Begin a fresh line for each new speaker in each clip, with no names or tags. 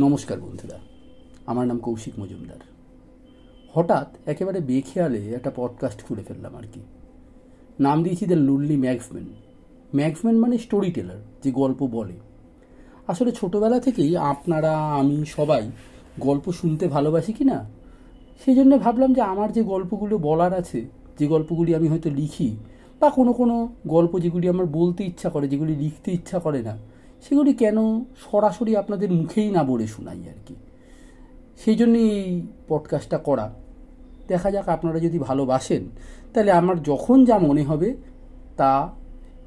নমস্কার বন্ধুরা, আমার নাম কৌশিক মজুমদার। হঠাৎ একেবারে বেখেয়ালে একটা পডকাস্ট খুলে ফেললাম আর কি। নাম দিয়েছি দ্য লুল্লি ম্যাক্সম্যান ম্যাক্সম্যান মানে স্টোরি টেলার যে গল্প বলে। আসলে ছোটোবেলা থেকেই আপনারা, আমি সবাই গল্প শুনতে ভালোবাসি কি না সেই জন্য ভাবলাম যে আমার যে গল্পগুলো বলার আছে, যে গল্পগুলি আমি হয়তো লিখি, বা কোনো কোনো গল্প যেগুলি আমার বলতে ইচ্ছা করে, যেগুলি লিখতে ইচ্ছা করে না সেগুলি কেন সরাসরি আপনাদের মুখেই না বলে শোনাই আর কি? সেই জন্যই এই পডকাস্টটা করা। দেখা যাক আপনারা যদি ভালোবাসেন, তাহলে আমার যখন যা মনে হবে তা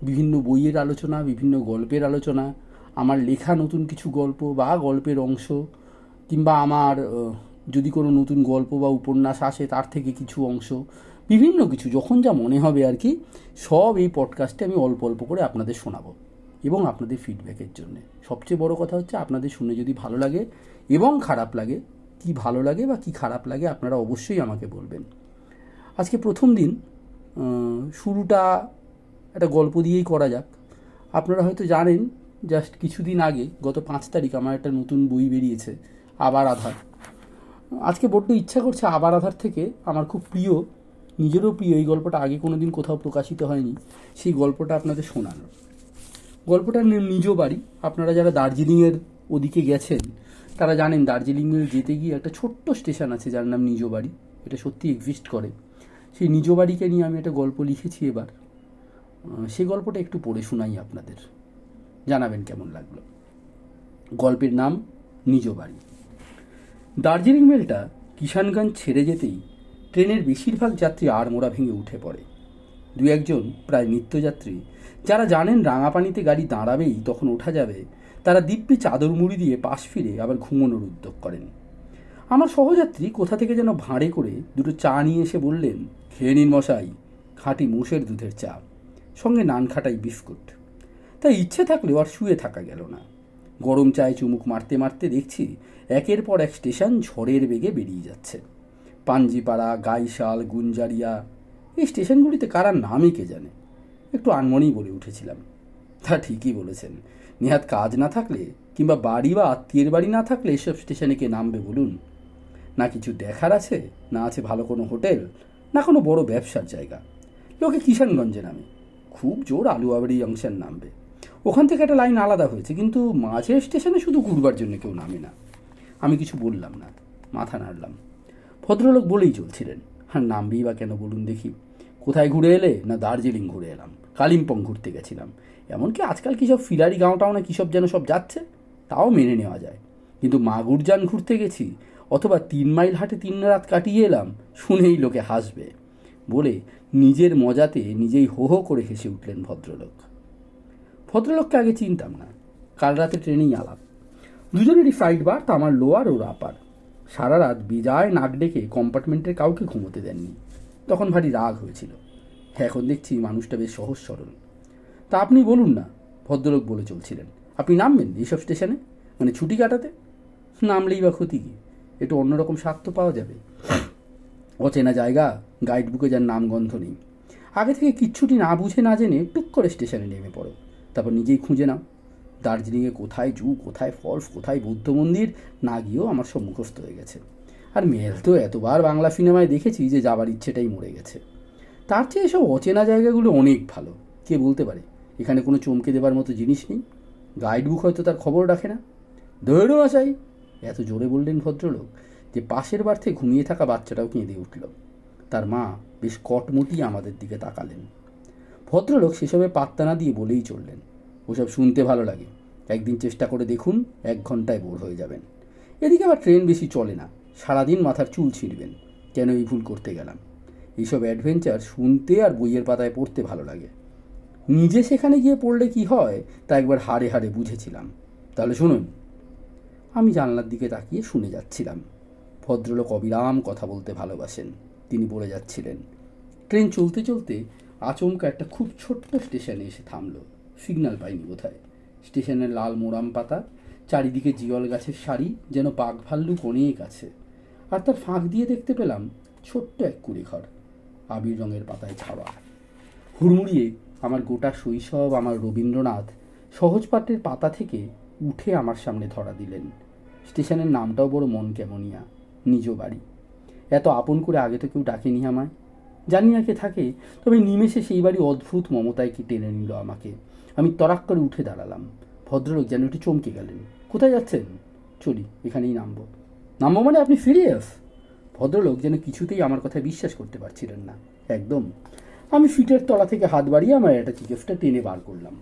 বিভিন্ন বইয়ের আলোচনা, বিভিন্ন গল্পের আলোচনা, আমার লেখা নতুন কিছু গল্প বা গল্পের অংশ, কিংবা আমার যদি কোনো নতুন গল্প বা উপন্যাস আসে তার থেকে কিছু অংশ, বিভিন্ন কিছু, যখন যা মনে হবে আর কি, সব এই পডকাস্টে আমি অল্প অল্প করে আপনাদের শোনাবো। এবং আপনাদের ফিডব্যাকের জন্য। সবচেয়ে বড় কথা হচ্ছে, আপনাদের শুনে যদি ভালো লাগে এবং খারাপ লাগে, কি ভালো লাগে বা কি খারাপ লাগে আপনারা অবশ্যই আমাকে বলবেন। আজকে প্রথম দিন শুরুটা একটা গল্প দিয়েই করা যাক। আপনারা হয়তো জানেন জাস্ট কিছুদিন আগে, গত পাঁচ তারিখ আমার একটা নতুন বই বেরিয়েছে, আবার আধার। আজকে বড্ড ইচ্ছা করছে আবার আধার থেকে আমার খুব প্রিয়, নিজেরও প্রিয়, এই গল্পটা আগে কোনো দিন কোথাও প্রকাশিত হয়নি, সেই গল্পটা আপনাদের শোনানো। গল্পটার নিজ বাড়ি আপনারা যারা দার্জিলিংয়ের ওদিকে গেছেন, তারা জানেন দার্জিলিংয়ে যেতে গিয়ে একটা ছোট্ট স্টেশন আছে যার নাম নিজ বাড়ি এটা সত্যি এক্সিস্ট করে। সেই নিজ বাড়িকে নিয়ে আমি একটা গল্প লিখেছি এবার। সে গল্পটা একটু পড়ে শোনাই আপনাদের। জানাবেন কেমন লাগল। গল্পের নাম নিজ বাড়ি দার্জিলিং মেলটা কিষানগঞ্জ ছেড়ে যেতেই ট্রেনের বেশিরভাগ যাত্রী আড়মোড়া ভেঙে উঠে পড়ে। দু একজন প্রায় নিত্যযাত্রী যারা জানেন রাঙাপানিতে গাড়ি দাঁড়াবেই, তখন ওঠা যাবে। তারা দিব্যি চাদর মুড়ি দিয়ে পাশ ফিরে আবার ঘুমোনোর উদ্যোগ করেন। আমার সহযাত্রী কোথা থেকে যেন ভাঁড়ে করে দুটো চা নিয়ে এসে বললেন, খেয়ে নিন মশাই, খাঁটি মোষের দুধের চা, সঙ্গে নান খাটাই বিস্কুট। তাই ইচ্ছে থাকলেও আর শুয়ে থাকা গেল না। গরম চায়ে চুমুক মারতে মারতে দেখছি একের পর এক স্টেশন ঝড়ের বেগে বেরিয়ে যাচ্ছে। পাঞ্জিপাড়া গাইশাল, গুঞ্জারিয়া, এই স্টেশনগুলিতে কারা নামই কে জানে? একটু আনমনেই বলে উঠেছিলাম। তা ঠিকই বলেছেন। নেহাত কাজ না থাকলে কিংবা বাড়ি বা আত্মীয়ের বাড়ি না থাকলে এসব স্টেশনে কে নামবে বলুন? না কিছু দেখার আছে? না আছে ভালো কোনো হোটেল? না কোনো বড় ব্যবসার জায়গা? লোকে কিষানগঞ্জে নামে। খুব জোর আলু আলুয়াবাড়ি জংশন নামবে। ওখান থেকে একটা লাইন আলাদা হয়েছে, কিন্তু মাঝের স্টেশনে শুধু ঘুরবার জন্য কেউ নামে না। আমি কিছু বললাম না, মাথা নাড়লাম। ভদ্রলোক বলেই চলছিলেন, আর নামবেই বা কেন বলুন দেখি? কোথায় ঘুরে এলে না দার্জিলিং ঘুরে এলাম? কালিম্পং ঘুরতে গেছিলাম। এমনকি আজকাল কী সব ফিরারি গাঁওটাও না কী সব যেন সব যাচ্ছে, তাও মেনে নেওয়া যায়। কিন্তু মাগুরজান ঘুরতে গেছি, অথবা তিন মাইল হাটে তিন রাত কাটিয়ে এলাম, শুনেই লোকে হাসবে। বলে নিজের মজাতে নিজেই হো হো করে হেসে উঠলেন ভদ্রলোক। ভদ্রলোককে আগে চিনতাম না, কাল রাতে ট্রেনেই আলাপ। দুজনেরই ফ্লাইট বার তা আমার লোয়ার ও রাপার সারা রাত বেজায় নাক ডেকে কম্পার্টমেন্টের কাউকে ঘুমোতে দেননি। তখন ভারী রাগ হয়েছিল। এখন দেখছি মানুষটা বেশ সহজ সরল। তা আপনি বলুন না, ভদ্রলোক বলে চলছিলেন। আপনি নামবেন এইসব স্টেশনে? মানে ছুটি কাটাতে? নামলেই বা ক্ষতি কী? একটু অন্যরকম স্বাদ তো পাওয়া যাবে। অচেনা জায়গা গাইড বুকে যার নামগন্ধ নেই। আগে থেকে কিচ্ছুটি না বুঝে না জেনে টুক করে স্টেশনে নেমে পড়ো। তারপর নিজেই খুঁজে নাও। দার্জিলিংয়ে কোথায় জু, কোথায় ফলস, কোথায় বৌদ্ধ মন্দির? না গিয়েও আমার সব মুখস্থ হয়ে গেছে। আর মেল তো এতবার বাংলা সিনেমায় দেখেছি যে যাবার ইচ্ছেটাই মরে গেছে। তার চেয়ে এসব অচেনা জায়গাগুলো অনেক ভালো। কে বলতে পারে? এখানে কোনো চমকে দেবার মতো জিনিস নেই। গাইড বুক হয়তো তার খবর রাখে না। দৌড়ো আসাই এত জোরে বললেন ভদ্রলোক যে পাশের বার্থে ঘুমিয়ে থাকা বাচ্চাটাও কেঁদে উঠল। তার মা বেশ কটমুটি আমাদের দিকে তাকালেন। ভদ্রলোক সেসবে পাত্তা না দিয়ে বলেই চললেন, ওসব শুনতে ভালো লাগে। একদিন চেষ্টা করে দেখুন, এক ঘন্টায় বোর হয়ে যাবেন। এদিকে আবার ট্রেন বেশি চলে না। সারাদিন মাথার চুল ছিঁড়বেন। কেন এই ভুল করতে গেলাম? এইসব অ্যাডভেঞ্চার শুনতে আর বইয়ের পাতায় পড়তে ভালো লাগে। নিজে সেখানে গিয়ে পড়লে কি হয়? তা একবার হাড়ে হাড়ে বুঝেছিলাম। তাহলে শুনুন, আমি জানলার দিকে তাকিয়ে শুনে যাচ্ছিলাম। ভদ্রলোক অবিরাম কথা বলতে ভালোবাসেন। তিনি বলে যাচ্ছিলেন। ট্রেন চলতে চলতে আচমকা একটা খুব ছোট্ট স্টেশনে এসে থামল। সিগন্যাল পাইনি বোধহয় স্টেশনের লাল মোরাম পাতা, চারিদিকে জিওল গাছের শাড়ি যেন বাঘ ভাল্লুক অনেক আছে। আর তার ফাঁক দিয়ে দেখতে পেলাম ছোট্ট এক কুড়ি ঘর আবির রঙের পাতায় ছাওয়া। হুড়মুড়িয়ে আমার গোটা শৈশব আমার রবীন্দ্রনাথ সহজপাঠের পাতা থেকে উঠে আমার সামনে ধরা দিলেন। স্টেশনের নামটাও বড় মন কেমনিয়া, নিজ বাড়ি। এত আপন করে আগে তো কেউ ডাকেনি আমায়। জানি না কে থাকে, তবে নিমেষে সেই বাড়ি অদ্ভুত মমতায় কি টেনে নিল আমাকে। আমি তরাক করে উঠে দাঁড়ালাম। ভদ্রলোক যেন একটু চমকে গেলেন। কোথায় যাচ্ছেন? চলি, এখানেই নামবো। নামবো মানে আপনি সিরিয়াস ভদ্রলোক যেন কিছুতেই আমার কথা বিশ্বাস করতে পারছিলেন না। একদম। আমি ফিটের তলা থেকে হাত বাড়িয়ে আমার একটা চিকেফটা টেনে বার করলাম।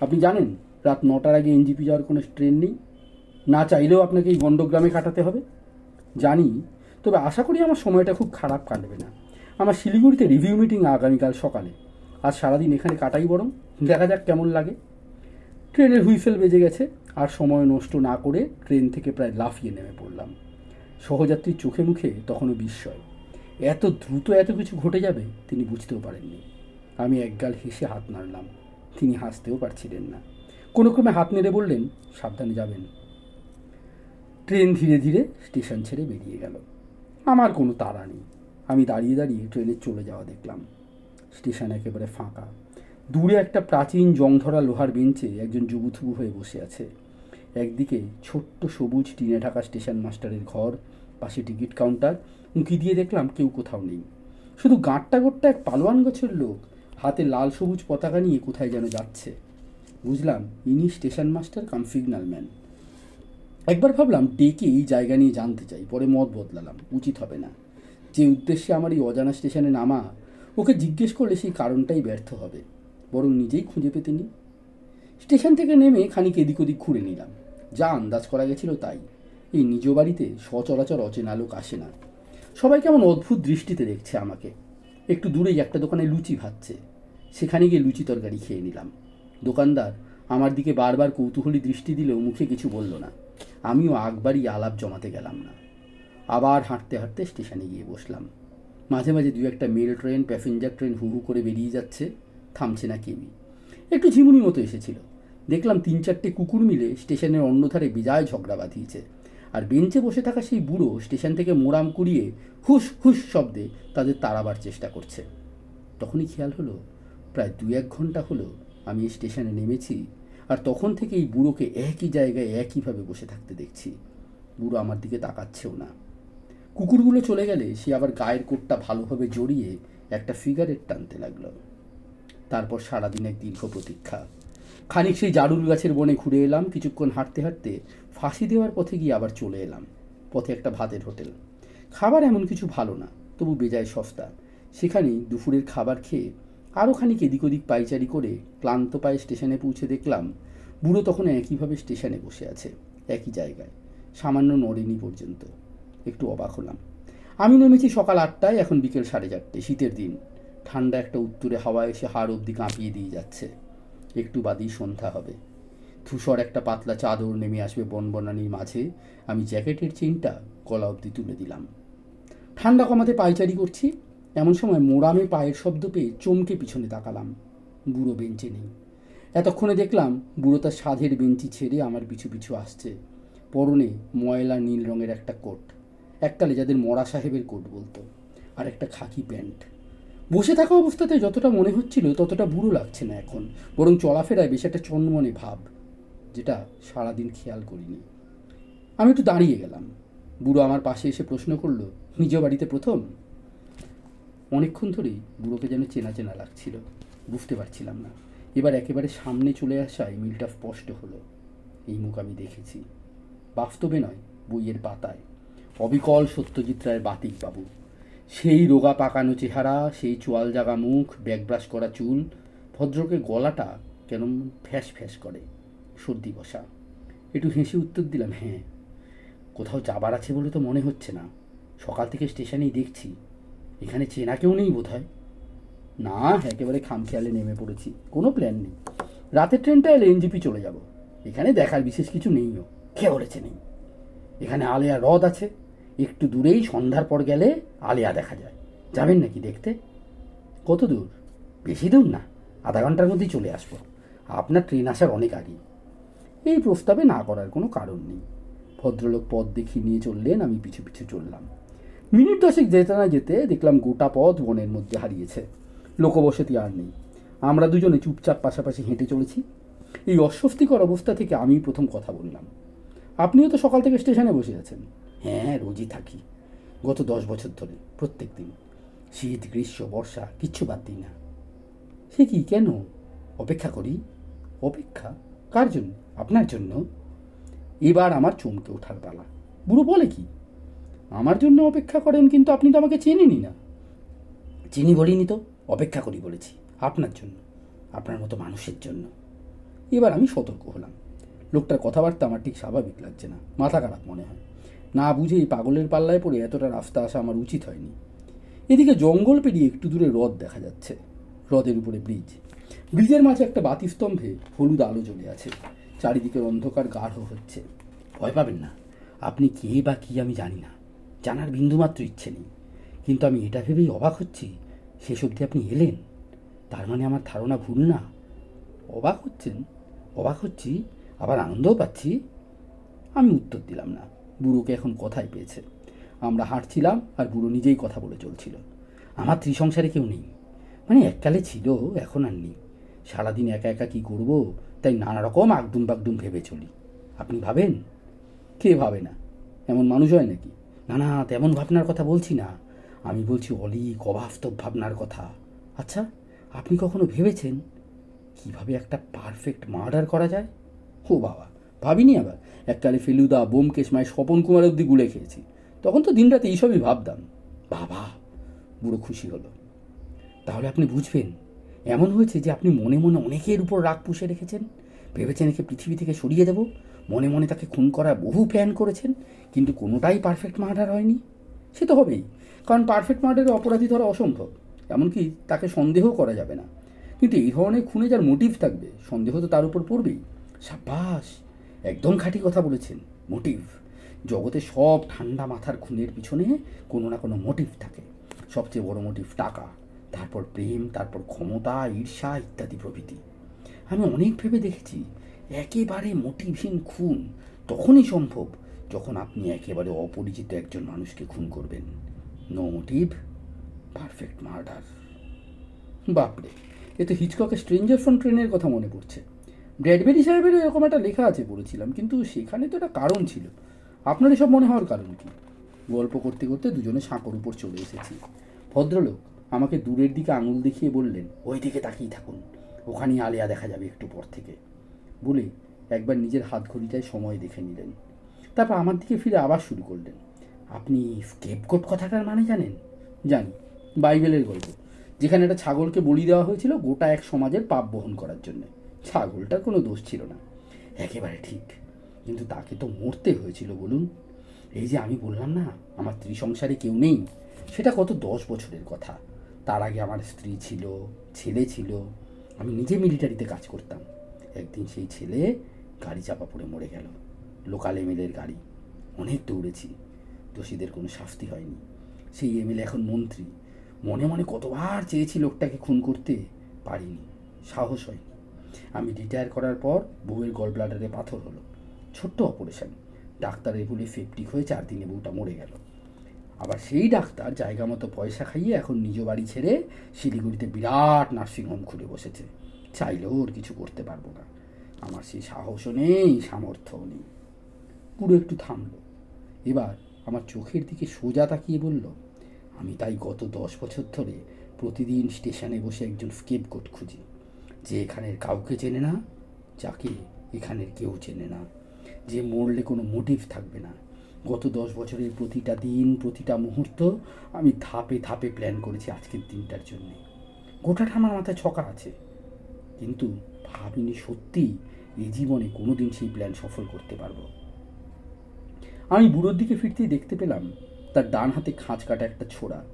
আপনি জানেন, রাত নটার আগে এনজিপি যাওয়ার কোনো ট্রেন নেই। না চাইলেও আপনাকে এই গণ্ডগ্রামে কাটাতে হবে। জানি, তবে আশা করি আমার সময়টা খুব খারাপ কাটবে না। আমার শিলিগুড়িতে রিভিউ মিটিং আগামীকাল সকালে। আজ সারাদিন এখানে কাটাই বরং। দেখা যাক কেমন লাগে। ট্রেনের হুইসেল বেজে গেছে। আর সময় নষ্ট না করে ট্রেন থেকে প্রায় লাফিয়ে নেমে পড়লাম। সহযাত্রীর চোখে মুখে তখনও বিস্ময়। এত দ্রুত এত কিছু ঘটে যাবে, তিনি বুঝতেও পারেননি। আমি একগাল হেসে হাত নাড়লাম। তিনি হাসতেও পারছিলেন না। কোনো ক্রমে হাত নেড়ে বললেন, সাবধানে যাবেন। ট্রেন ধীরে ধীরে স্টেশন ছেড়ে বেরিয়ে গেল। আমার কোনো তাড়া নেই। আমি দাঁড়িয়ে দাঁড়িয়ে ট্রেনে চলে যাওয়া দেখলাম। স্টেশন একেবারে ফাঁকা। দূরে একটা প্রাচীন জংধরা লোহার বেঞ্চে একজন যুবুথুবু হয়ে বসে আছে। একদিকে ছোট্ট সবুজ টিনে ঢাকা স্টেশন মাস্টারের ঘর, পাশে টিকিট কাউন্টার, উঁকি দিয়ে দেখলাম কেউ কোথাও নেই। শুধু গাঁটটা গোট্টা এক পালোয়ান গাছের লোক, হাতে লাল সবুজ পতাকা নিয়ে কোথায় যেন যাচ্ছে। বুঝলাম ইনি station master cum signal man. একবার ভাবলাম ডেকে এই জায়গা নিয়ে জানতে চাই, পরে মত বদলালাম, উচিত হবে না। যে উদ্দেশ্যে আমার এই অজানা স্টেশনে নামা, ওকে জিজ্ঞেস করলে সেই কারণটাই ব্যর্থ হবে। বরং নিজেই খুঁজে পেতে নি স্টেশন থেকে নেমে খানিক এদিক ওদিক ঘুরে নিলাম। যা আন্দাজ করা গেছিল তাই। এই নিজ বাড়িতে সচরাচর অচেনা লোক আসে না। সবাই কেমন অদ্ভুত দৃষ্টিতে দেখছে আমাকে। একটু দূরেই একটা দোকানে লুচি ভাজছে। সেখানে গিয়ে লুচি তরকারি খেয়ে নিলাম। দোকানদার আমার দিকে বারবার কৌতূহলী দৃষ্টি দিলেও মুখে কিছু বলল না। আমিও আগবারই আলাপ জমাতে গেলাম না। আবার হাঁটতে হাঁটতে স্টেশনে গিয়ে বসলাম। মাঝে মাঝে দু একটা মেল ট্রেন, প্যাসেঞ্জার ট্রেন হু হু করে বেরিয়ে যাচ্ছে। থামছে না কেউই। একটু ঝিমুনি মতো এসেছিল। দেখলাম তিন চারটে কুকুর মিলে স্টেশনের অন্য ধারে বিজয় ঝগড়া বাঁধিয়েছে। আর বেঞ্চে বসে থাকা সেই বুড়ো স্টেশন থেকে মোরাম কুড়িয়ে হুস হুস শব্দে তাদের তাড়াবার চেষ্টা করছে। তখনই খেয়াল হলো, প্রায় দু এক ঘণ্টা হলো আমি স্টেশনে নেমেছি আর তখন থেকে এই বুড়োকে একই জায়গায় একইভাবে বসে থাকতে দেখছি। বুড়ো আমার দিকে তাকাচ্ছেও না। কুকুরগুলো চলে গেলে সে আবার গায়ের কোটটা ভালোভাবে জড়িয়ে একটা ফিগারেট টানতে লাগল। তারপর সারাদিন এক দীর্ঘ প্রতীক্ষা। খানিক সেই জারুল গাছের বনে ঘুরে এলাম, কিছুক্ষণ হাঁটতে হাঁটতে ফাঁসি দেওয়ার পথে গিয়ে আবার চলে এলাম। পথে একটা ভাতের হোটেল। খাবার এমন কিছু ভালো না, তবু বেজায় সস্তা। সেখানেই দুপুরের খাবার খেয়ে আরও খানিক এদিক ওদিক পাইচারি করে ক্লান্ত পায়ে স্টেশনে পৌঁছে দেখলাম, বুড়ো তখন একইভাবে স্টেশনে বসে আছে, একই জায়গায়, সামান্য নড়েনি পর্যন্ত। একটু অবাক হলাম। আমি নেমেছি সকাল আটটায়, এখন বিকেল সাড়ে চারটে, শীতের দিন। ঠান্ডা একটা উত্তরে হাওয়া এসে হাড় অবধি কাঁপিয়ে দিয়ে যাচ্ছে। একটু বাদেই সন্ধ্যা হবে। ধূসর একটা পাতলা চাদর নেমে আসবে বনবনানির মাঝে। আমি জ্যাকেটের চেনটা গলা অবধি তুলে দিলাম। ঠান্ডা কমাতে পায়চারি করছি। এমন সময় মোরামে পায়ের শব্দ পেয়ে চমকে পিছনে তাকালাম। বুড়ো বেঞ্চে নেই। এতক্ষণে দেখলাম বুড়ো তার সাধের বেঞ্চি ছেড়ে আমার পিছু পিছু আসছে। পরনে ময়লা নীল রঙের একটা কোট। এককালে যাদের মরা সাহেবের কোট বলতো। আর একটা খাকি প্যান্ট। বসে থাকা অবস্থাতে যতটা মনে হচ্ছিল, ততটা বুড়ো লাগছে না এখন। বরং চলাফেরায় বেশ একটা চন্মনে ভাব, যেটা সারাদিন খেয়াল করিনি। আমি একটু দাঁড়িয়ে গেলাম। বুড়ো আমার পাশে এসে প্রশ্ন করল, নিজ বাড়িতে প্রথম? অনেকক্ষণ ধরেই বুড়োকে যেন চেনা চেনা লাগছিল। বুঝতে পারছিলাম না। এবার একেবারে সামনে চলে আসায় মিলটা স্পষ্ট হলো। এই মুখ আমি দেখেছি। বাস্তবে নয়, বইয়ের পাতায়। অবিকল সত্যজিৎ রায়ের বাতিক বাবু। সেই রোগা পাকানো চেহারা, সেই চোয়াল জাগা মুখ ব্যাগব্রাশ করা চুল, ভদ্রকে গলাটা কেন ফ্যাস ফ্যাস করে, সর্দি বসা। একটু হেসে উত্তর দিলাম হ্যাঁ কোথাও যাবার আছে বলে তো মনে হচ্ছে না। সকাল থেকে স্টেশনেই দেখছি। এখানে চেনা কেউ নেই বোধ হয় না, একেবারে খামখেয়ালে নেমে পড়েছি। কোনো প্ল্যান নেই। রাতের ট্রেনটা এলে এনজিপি চলে যাব। এখানে দেখার বিশেষ কিছু নেইও। কে বলেছে নেই? এখানে আলেয়া হ্রদ আছে। একটু দূরেই সন্ধ্যার পর গেলে আলেয়া দেখা যায়। যাবেন নাকি দেখতে? কত দূর? বেশি দূর না, আধা ঘণ্টার মধ্যেই চলে আসব। আপনার ট্রেন আসার অনেক আগেই এই প্রস্তাবে না করার কোনো কারণ নেই। ভদ্রলোক পথ দেখিয়ে নিয়ে চললেন, আমি পিছু পিছু চললাম। মিনিট দশেক যেতে না যেতে দেখলাম গোটা পথ বনের মধ্যে হারিয়েছে। লোকবসতি আর নেই। আমরা দুজনে চুপচাপ পাশাপাশি হেঁটে চলেছি। এই অস্বস্তিকর অবস্থা থেকে আমি প্রথম কথা বললাম। আপনিও তো সকাল থেকে স্টেশনে বসে আছেন। হ্যাঁ রোজই থাকি। গত দশ বছর ধরে, প্রত্যেক দিন। শীত, গ্রীষ্ম, বর্ষা, কিচ্ছু বাদ দিই না। সে কি কেন? অপেক্ষা করি? অপেক্ষা? কার জন্য? আপনার জন্য? এবার আমার চমকে ওঠার পালা। বুড়ো বলে কি? আমার জন্য অপেক্ষা করেন কিন্তু আপনি তো আমাকে চেনেনই না। চিনি বলিনি তো? অপেক্ষা করি বলেছি, আপনার জন্য, আপনার মতো মানুষের জন্য। এবার আমি সতর্ক হলাম। লোকটার কথাবার্তা আমার ঠিক স্বাভাবিক লাগছে না। মাথা খারাপ মনে হয়। না বুঝেই পাগলের পাল্লায় পড়ে এতটা রাস্তা আসা আমার উচিত হয়নি। এদিকে জঙ্গল পেরিয়ে একটু দূরে হ্রদ দেখা যাচ্ছে, হ্রদের উপরে ব্রিজ। ব্রিজের মাঝে একটা বাতিস্তম্ভে হলুদ আলো জ্বলে আছে চারিদিকের অন্ধকার গাঢ় হচ্ছে। ভয় পাবেন না, আপনি কে বা কি আমি জানি না, জানার বিন্দুমাত্র ইচ্ছে নেই। কিন্তু আমি এটা ভেবেই অবাক হচ্ছি, শেষ অবধি আপনি এলেন, তার মানে আমার ধারণা ভুল না। অবাক হচ্ছেন, অবাক হচ্ছি, আবার আনন্দও পাচ্ছি, আমি উত্তর দিলাম না। বুড়োকে এখন কথাই পেয়েছে। আমরা হাঁটছিলাম আর বুড়ো নিজেই কথা বলে চলছিল। আমার ত্রিসংসারে কেউ নেই। মানে এককালে ছিল, এখন আর নেই। সারাদিন একা একা কী করব, তাই নানা রকম আগডুম বাগডুম ভেবে চলি। আপনি ভাবেন? কে ভাবে না? এমন মানুষ হয় নাকি? না না তেমন ভাবনার কথা বলছি না। আমি বলছি অলিক, অবাস্তব ভাবনার কথা। আচ্ছা আপনি কখনো ভেবেছেন কীভাবে একটা পারফেক্ট মার্ডার করা যায়? ও বাবা। ভাবিনি আবার। এককালে ফেলুদা, বোমকেশ, মায়ের স্বপন কুমার অব্দি গুলে খেয়েছি। তখন তো দিনরাতে এইসবই ভাবতাম। বাবা, বুড়ো খুশি হলো। তাহলে আপনি বুঝবেন, এমন হয়েছে যে আপনি মনে মনে অনেকের উপর রাগ পুষে রেখেছেন। ভেবেছেন একে পৃথিবী থেকে সরিয়ে দেব। মনে মনে তাকে খুন করার বহু প্ল্যান করেছেন, কিন্তু কোনোটাই পারফেক্ট মার্ডার হয়নি। সে তো হবেই, কারণ পারফেক্ট মার্ডারের অপরাধী ধরা অসম্ভব। এমনকি তাকে সন্দেহ করা যাবে না। কিন্তু এই ধরনের খুনে যার মোটিভ থাকবে, সন্দেহ তো তার উপর পড়বেই। সাব্বাস! একদম খাঁটি কথা বলেছেন। মোটিভ। জগতে সব ঠান্ডা মাথার খুনের পিছনে কোনো না কোনো মোটিভ থাকে। সবচেয়ে বড় মোটিভ টাকা, তারপর প্রেম, তারপর ক্ষমতা, ঈর্ষা ইত্যাদি প্রভৃতি। আমি অনেক ভেবে দেখেছি, একেবারে মোটিভহীন খুন তখনই সম্ভব যখন আপনি একেবারে অপরিচিত একজন মানুষকে খুন করবেন। নো মোটিভ পারফেক্ট মার্ডার বাপরে, এ তো হিচককের স্ট্রেঞ্জার ফ্রম ট্রেনের কথা মনে পড়ছে। ব্র্যাডবেরি সাহেবেরও এরকম একটা লেখা আছে পড়েছিলাম কিন্তু সেখানে তো একটা কারণ ছিল। আপনার এসব মনে হওয়ার কারণ কি? গল্প করতে করতে দুজনে সাঁকর উপর চলে এসেছি। ভদ্রলোক আমাকে দূরের দিকে আঙুল দেখিয়ে বললেন ওই দিকে তাকিয়ে থাকুন, ওখানেই আলেয়া দেখা যাবে একটু পর থেকে। বলে একবার নিজের হাত ঘড়িটায় সময় দেখে নিলেন। তারপর আমার দিকে ফিরে আবার শুরু করলেন। আপনি স্কেপকোট কথাটার মানে জানেন? জানি, বাইবেলের গল্প, যেখানে একটা ছাগলকে বলি দেওয়া হয়েছিল গোটা এক সমাজের পাপ বহন করার জন্য। ছাগলটার কোনো দোষ ছিল না। একেবারে ঠিক। কিন্তু তাকে তো মরতে হয়েছিল বলুন। এই যে আমি বললাম না, আমার ত্রিসংসারে কেউ নেই, সেটা কত দশ বছরের কথা। তার আগে আমার স্ত্রী ছিল, ছেলে ছিল। আমি নিজে মিলিটারিতে কাজ করতাম। একদিন সেই ছেলে গাড়ি চাপা পড়ে মরে গেল। লোকাল এমএলএর গাড়ি। অনেক দৌড়েছি। দোষীদের কোনো শাস্তি হয়নি। সেই এমএলএ এখন মন্ত্রী। মনে মনে কতবার চেয়েছি লোকটাকে খুন করতে। পারিনি। সাহস হয়নি। আমি রিটায়ার করার পর বউয়ের গল ব্লাডারে পাথর হলো। ছোট্ট অপারেশন ডাক্তারের বলে সেপটিক হয়ে চার দিনে বউটা মরে গেল। আবার সেই ডাক্তার জায়গা মতো পয়সা খাইয়ে এখন নিজ বাড়ি ছেড়ে শিলিগুড়িতে বিরাট নার্সিংহোম খুলে বসেছে। চাইলেও ওর কিছু করতে পারব না। আমার সেই সাহসও নেই, সামর্থ্যও নেই। পুরো একটু থামলো। এবার আমার চোখের দিকে সোজা তাকিয়ে বলল, আমি তাই গত দশ বছর ধরে প্রতিদিন স্টেশনে বসে একজন স্কেপগোট খুঁজি। যে এখানের কাউকে চেনে না, যাকে এখানের কেউ চেনে না। যে মরলে কোনো মোটিভ থাকবে না। গত দশ বছরের প্রতিটা দিন, প্রতিটা মুহূর্ত আমি ধাপে ধাপে প্ল্যান করেছি আজকের দিনটার জন্যে। গোটাটা আমার মাথায় ছকা আছে। কিন্তু ভাবিনি সত্যি এই জীবনে কোনো দিন সেই প্ল্যান সফল করতে পারব। আমি বুড়োর দিকে ফিরতেই দেখতে পেলাম, তার ডান হাতে খাঁচ কাটা একটা ছোড়া।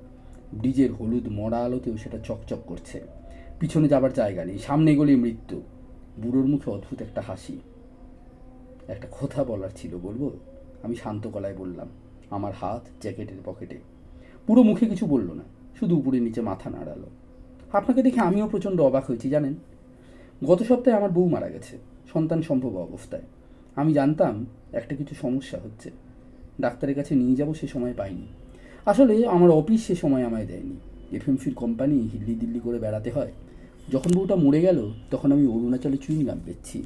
ব্রিজের হলুদ মরা আলোতেও সেটা চকচক করছে। পিছনে যাবার জায়গা নেই। সামনে গলি মৃত্যু। বুড়োর মুখে অদ্ভুত একটা হাসি। একটা কথা বলার ছিল, বলব? আমি শান্ত গলায় বললাম, আমার হাত জ্যাকেটের পকেটে। পুরো মুখে কিছু বলল না, শুধু উপরে নিচে মাথা নাড়ালো। আপনাকে দেখে আমিও প্রচণ্ড অবাক হয়েছি, জানেন? গত সপ্তাহে আমার বউ মারা গেছে, সন্তান সম্ভব অবস্থায়। আমি জানতাম একটা কিছু সমস্যা হচ্ছে। ডাক্তারের কাছে নিয়ে যাব সে সময় পাইনি। আসলে আমার অফিস সে সময় আমায় দেয়নি। এফএমসির কোম্পানি হিল্লি দিল্লি করে বেড়াতে হয়। যখন বউটা মরে গেল, তখন আমি অরুণাচলে চুইংগাম বেচছি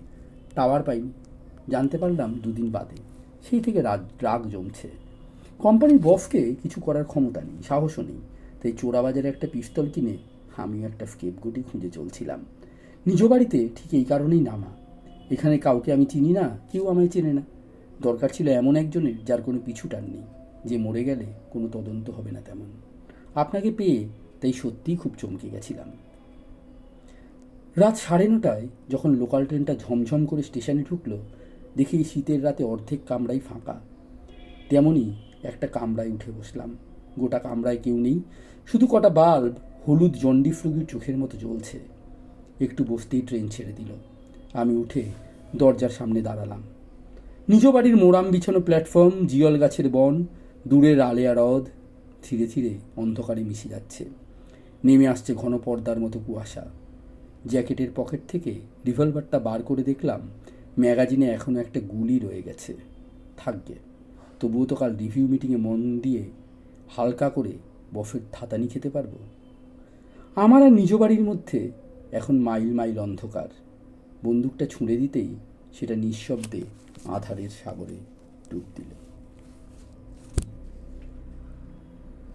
টাওয়ার পাইনি। জানতে পারলাম দুদিন বাদে। সেই থেকে রাগ রাগ জমছে। কোম্পানির বসকে কিছু করার ক্ষমতা নেই, সাহসও নেই। তাই চোরাবাজারে একটা পিস্তল কিনে আমিও একটা স্কেপগুটি খুঁজে চলছিলাম। নিজ বাড়িতে ঠিক এই কারণেই নামা। এখানে কাউকে আমি চিনি না, কেউ আমায় চেনে না। দরকার ছিল এমন একজনের যার কোনো পিছু টান নেই। যে মরে গেলে কোনো তদন্ত হবে না তেমন। আপনাকে পেয়ে তাই সত্যিই খুব চমকে গেছিলাম। রাত সাড়ে নটায় যখন লোকাল ট্রেনটা ঝমঝম করে স্টেশনে ঢুকলো, দেখি শীতের রাতে অর্ধেক কামরাই ফাঁকা। তেমনই একটা কামরায় উঠে বসলাম। গোটা কামরায় কেউ নেই, শুধু কটা বাল্ব হলুদ জন্ডিস রোগীর চোখের মতো জ্বলছে। একটু বসতেই ট্রেন ছেড়ে দিল। আমি উঠে দরজার সামনে দাঁড়ালাম। নিজ বাড়ির মোরাম বিছানো প্ল্যাটফর্ম জিয়ল গাছের বন, দূরের আলেয়া হ্রদ ধীরে ধীরে অন্ধকারে মিশে যাচ্ছে। নেমে আসছে ঘন পর্দার মতো কুয়াশা। জ্যাকেটের পকেট থেকে রিভলভারটা বার করে দেখলাম, ম্যাগাজিনে এখনও একটা গুলি রয়ে গেছে। থাকবে। তবুও তো কাল রিভিউ মিটিংয়ে মন দিয়ে হালকা করে বফের থাতানি খেতে পারব। আমার আর নিজ বাড়ির মধ্যে এখন মাইল মাইল অন্ধকার। বন্দুকটা ছুঁড়ে দিতেই সেটা নিঃশব্দে আধারের সাগরে ডুব দিল।